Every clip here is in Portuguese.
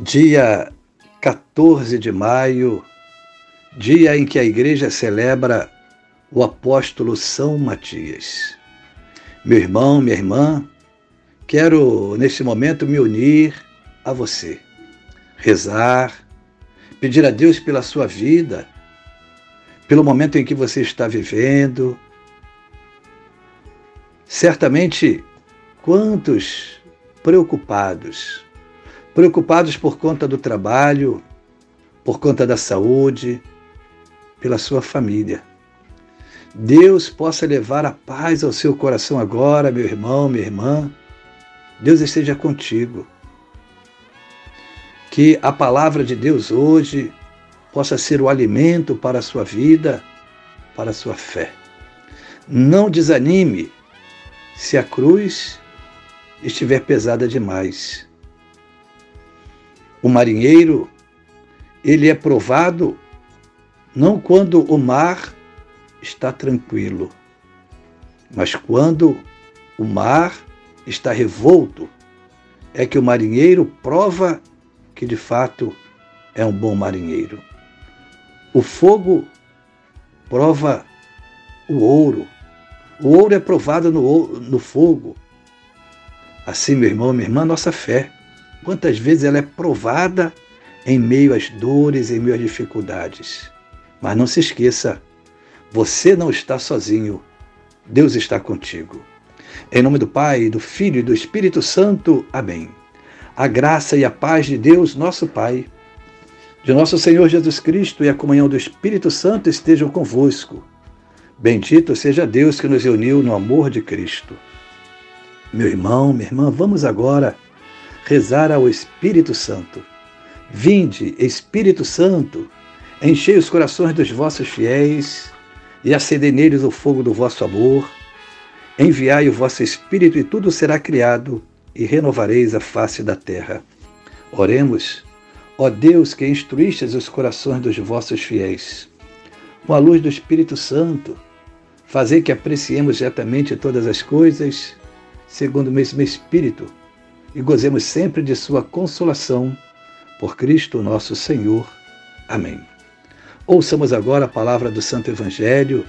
dia 14 de maio, dia em que a igreja celebra o apóstolo São Matias. Meu irmão, minha irmã, quero neste momento me unir a você, rezar, pedir a Deus pela sua vida, pelo momento em que você está vivendo. Certamente, quantos preocupados, preocupados por conta do trabalho, por conta da saúde, pela sua família. Deus possa levar a paz ao seu coração agora, meu irmão, minha irmã. Deus esteja contigo. Que a palavra de Deus hoje possa ser o alimento para a sua vida, para a sua fé. Não desanime se a cruz estiver pesada demais. O marinheiro, ele é provado não quando o mar está tranquilo, mas quando o mar está revolto, é que o marinheiro prova que de fato é um bom marinheiro. O fogo prova o ouro. O ouro é provado no, no fogo. Assim, meu irmão, minha irmã, nossa fé Quantas vezes ela é provada em meio às dores, em meio às dificuldades. Mas não se esqueça, você não está sozinho. Deus está contigo. Em nome do Pai, do Filho e do Espírito Santo. Amém. A graça e a paz de Deus, nosso Pai, de nosso Senhor Jesus Cristo e a comunhão do Espírito Santo estejam convosco. Bendito seja Deus que nos uniu no amor de Cristo. Meu irmão, minha irmã, vamos agora rezar ao Espírito Santo. Vinde, Espírito Santo, enchei os corações dos vossos fiéis e acendei neles o fogo do vosso amor. Enviai o vosso Espírito e tudo será criado e renovareis a face da terra. Oremos, ó Deus que instruístes os corações dos vossos fiéis. Com a luz do Espírito Santo, fazei que apreciemos retamente todas as coisas, segundo o mesmo Espírito, e gozemos sempre de Sua consolação. Por Cristo nosso Senhor. Amém. Ouçamos agora a palavra do Santo Evangelho,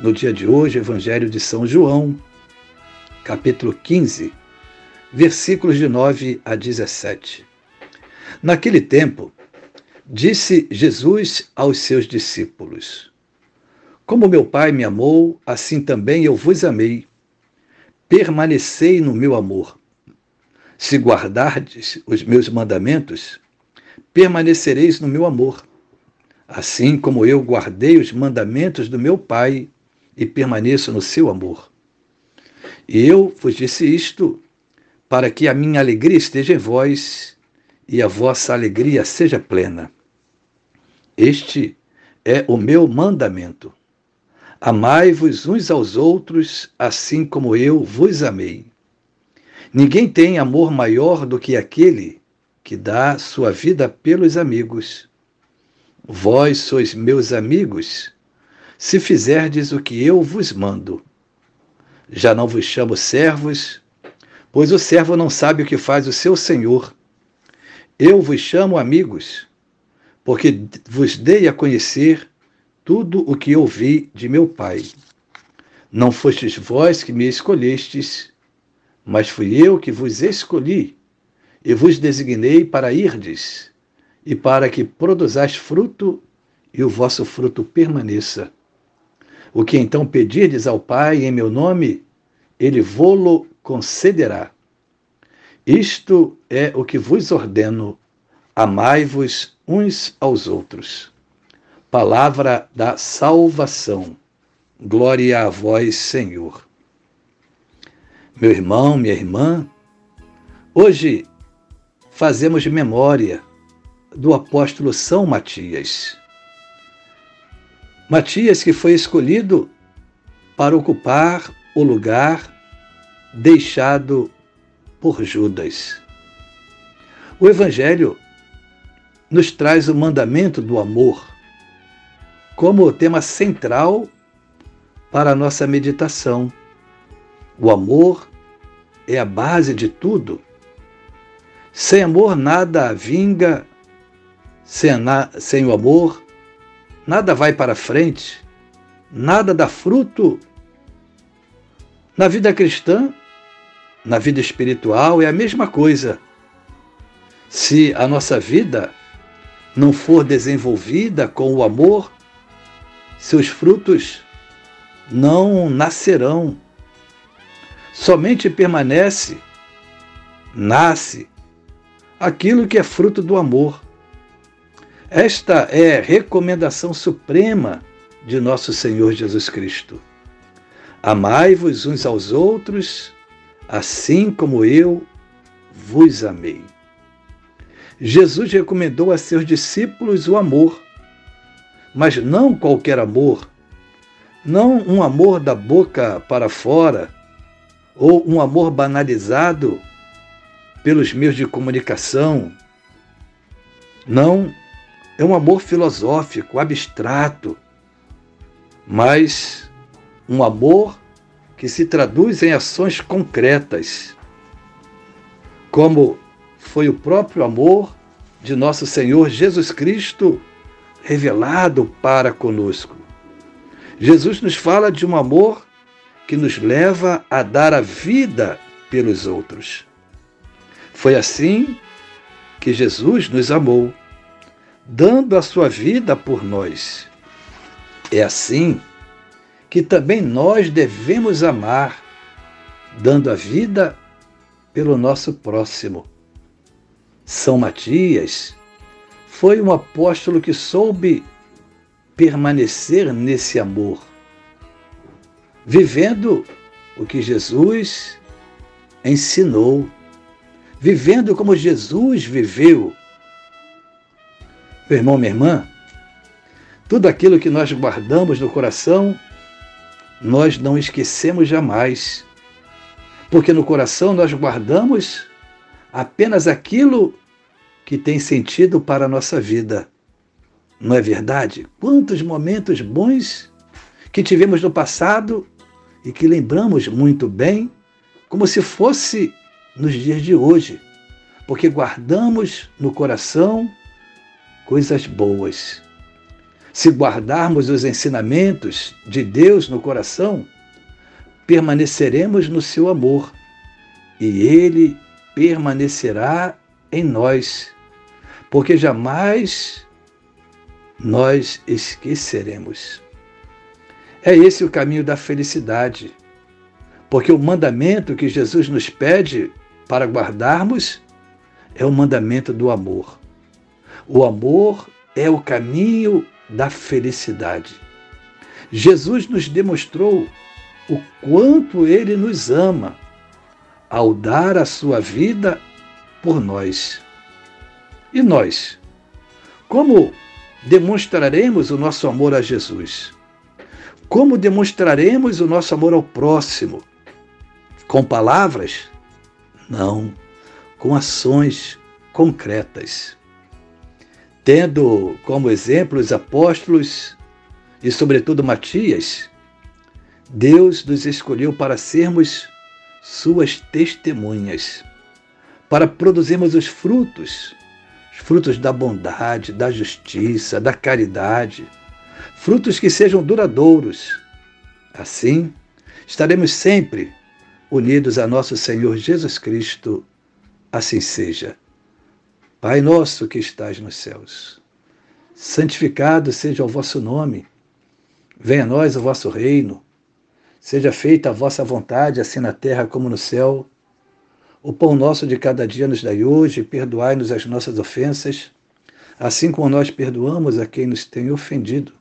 no dia de hoje, Evangelho de São João, capítulo 15, versículos de 9 a 17. Naquele tempo, disse Jesus aos seus discípulos: Como meu Pai me amou, assim também eu vos amei. Permanecei no meu amor. Se guardardes os meus mandamentos, permanecereis no meu amor, assim como eu guardei os mandamentos do meu Pai e permaneço no seu amor. E eu vos disse isto para que a minha alegria esteja em vós e a vossa alegria seja plena. Este é o meu mandamento. Amai-vos uns aos outros, assim como eu vos amei. Ninguém tem amor maior do que aquele que dá sua vida pelos amigos. Vós sois meus amigos, se fizerdes o que eu vos mando. Já não vos chamo servos, pois o servo não sabe o que faz o seu senhor. Eu vos chamo amigos, porque vos dei a conhecer tudo o que ouvi de meu Pai. Não fostes vós que me escolhestes, mas fui eu que vos escolhi e vos designei para irdes e para que produzais fruto e o vosso fruto permaneça. O que então pedirdes ao Pai em meu nome, ele vô-lo concederá. Isto é o que vos ordeno: amai-vos uns aos outros. Palavra da salvação. Glória a vós, Senhor meu irmão, minha irmã, hoje fazemos memória do apóstolo São Matias. Matias, que foi escolhido para ocupar o lugar deixado por Judas. O Evangelho nos traz o mandamento do amor como tema central para a nossa meditação. O amor é a base de tudo. Sem amor, nada vinga, sem, sem o amor, nada vai para frente, nada dá fruto. Na vida cristã, na vida espiritual, é a mesma coisa. Se a nossa vida não for desenvolvida com o amor, seus frutos não nascerão. Somente permanece, nasce aquilo que é fruto do amor. Esta é a recomendação suprema de nosso Senhor Jesus Cristo. Amai-vos uns aos outros, assim como eu vos amei. Jesus recomendou a seus discípulos o amor, mas não qualquer amor, não um amor da boca para fora, ou um amor banalizado pelos meios de comunicação. Não, é um amor filosófico, abstrato, mas um amor que se traduz em ações concretas, como foi o próprio amor de nosso Senhor Jesus Cristo revelado para conosco. Jesus nos fala de um amor que nos leva a dar a vida pelos outros. Foi assim que Jesus nos amou, dando a sua vida por nós. É assim que também nós devemos amar, dando a vida pelo nosso próximo. São Matias foi um apóstolo que soube permanecer nesse amor, vivendo o que Jesus ensinou, vivendo como Jesus viveu. Meu irmão, minha irmã, tudo aquilo que nós guardamos no coração, nós não esquecemos jamais, porque no coração nós guardamos apenas aquilo que tem sentido para a nossa vida. Não é verdade? Quantos momentos bons que tivemos no passado e que lembramos muito bem, como se fosse nos dias de hoje, porque guardamos no coração coisas boas. Se guardarmos os ensinamentos de Deus no coração, permaneceremos no seu amor e ele permanecerá em nós porque jamais nós esqueceremos. É esse o caminho da felicidade, porque o mandamento que Jesus nos pede para guardarmos é o mandamento do amor. O amor é o caminho da felicidade. Jesus nos demonstrou o quanto ele nos ama ao dar a sua vida por nós. E nós? Como demonstraremos o nosso amor a Jesus? Como demonstraremos o nosso amor ao próximo? Com palavras? Não, com ações concretas. Tendo como exemplo os apóstolos e, sobretudo, Matias, Deus nos escolheu para sermos suas testemunhas, para produzirmos os frutos frutos da bondade, da justiça, da caridade, frutos que sejam duradouros. Assim, estaremos sempre unidos a nosso Senhor Jesus Cristo. Assim seja. Pai nosso que estás nos céus, santificado seja o vosso nome. Venha a nós o vosso reino. Seja feita a vossa vontade, assim na terra como no céu. O pão nosso de cada dia nos dai hoje, perdoai-nos as nossas ofensas, assim como nós perdoamos a quem nos tem ofendido.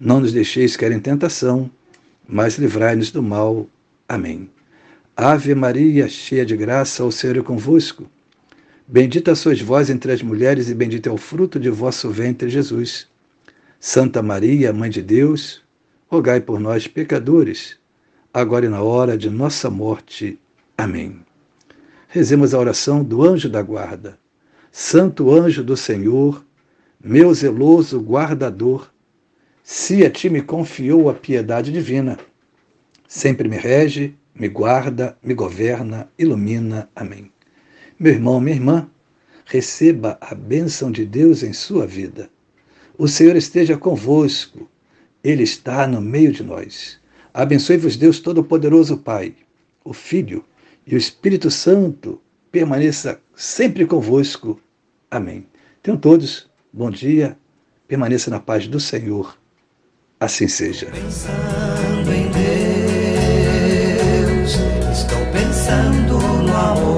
Não nos deixeis cair em tentação, mas livrai-nos do mal. Amém. Ave Maria, cheia de graça, o Senhor é convosco. Bendita sois vós entre as mulheres, e bendito é o fruto de vosso ventre, Jesus. Santa Maria, Mãe de Deus, rogai por nós, pecadores, agora e na hora de nossa morte. Amém. Rezemos a oração do anjo da guarda. Santo anjo do Senhor, meu zeloso guardador, se a ti me confiou a piedade divina, sempre me rege, me guarda, me governa, ilumina. Amém. Meu irmão, minha irmã, receba a bênção de Deus em sua vida. O Senhor esteja convosco, Ele está no meio de nós. Abençoe-vos, Deus Todo-Poderoso, Pai, o Filho e o Espírito Santo permaneça sempre convosco. Amém. Tenham todos bom dia, permaneça na paz do Senhor. Assim seja. Pensando em Deus, estou pensando no amor.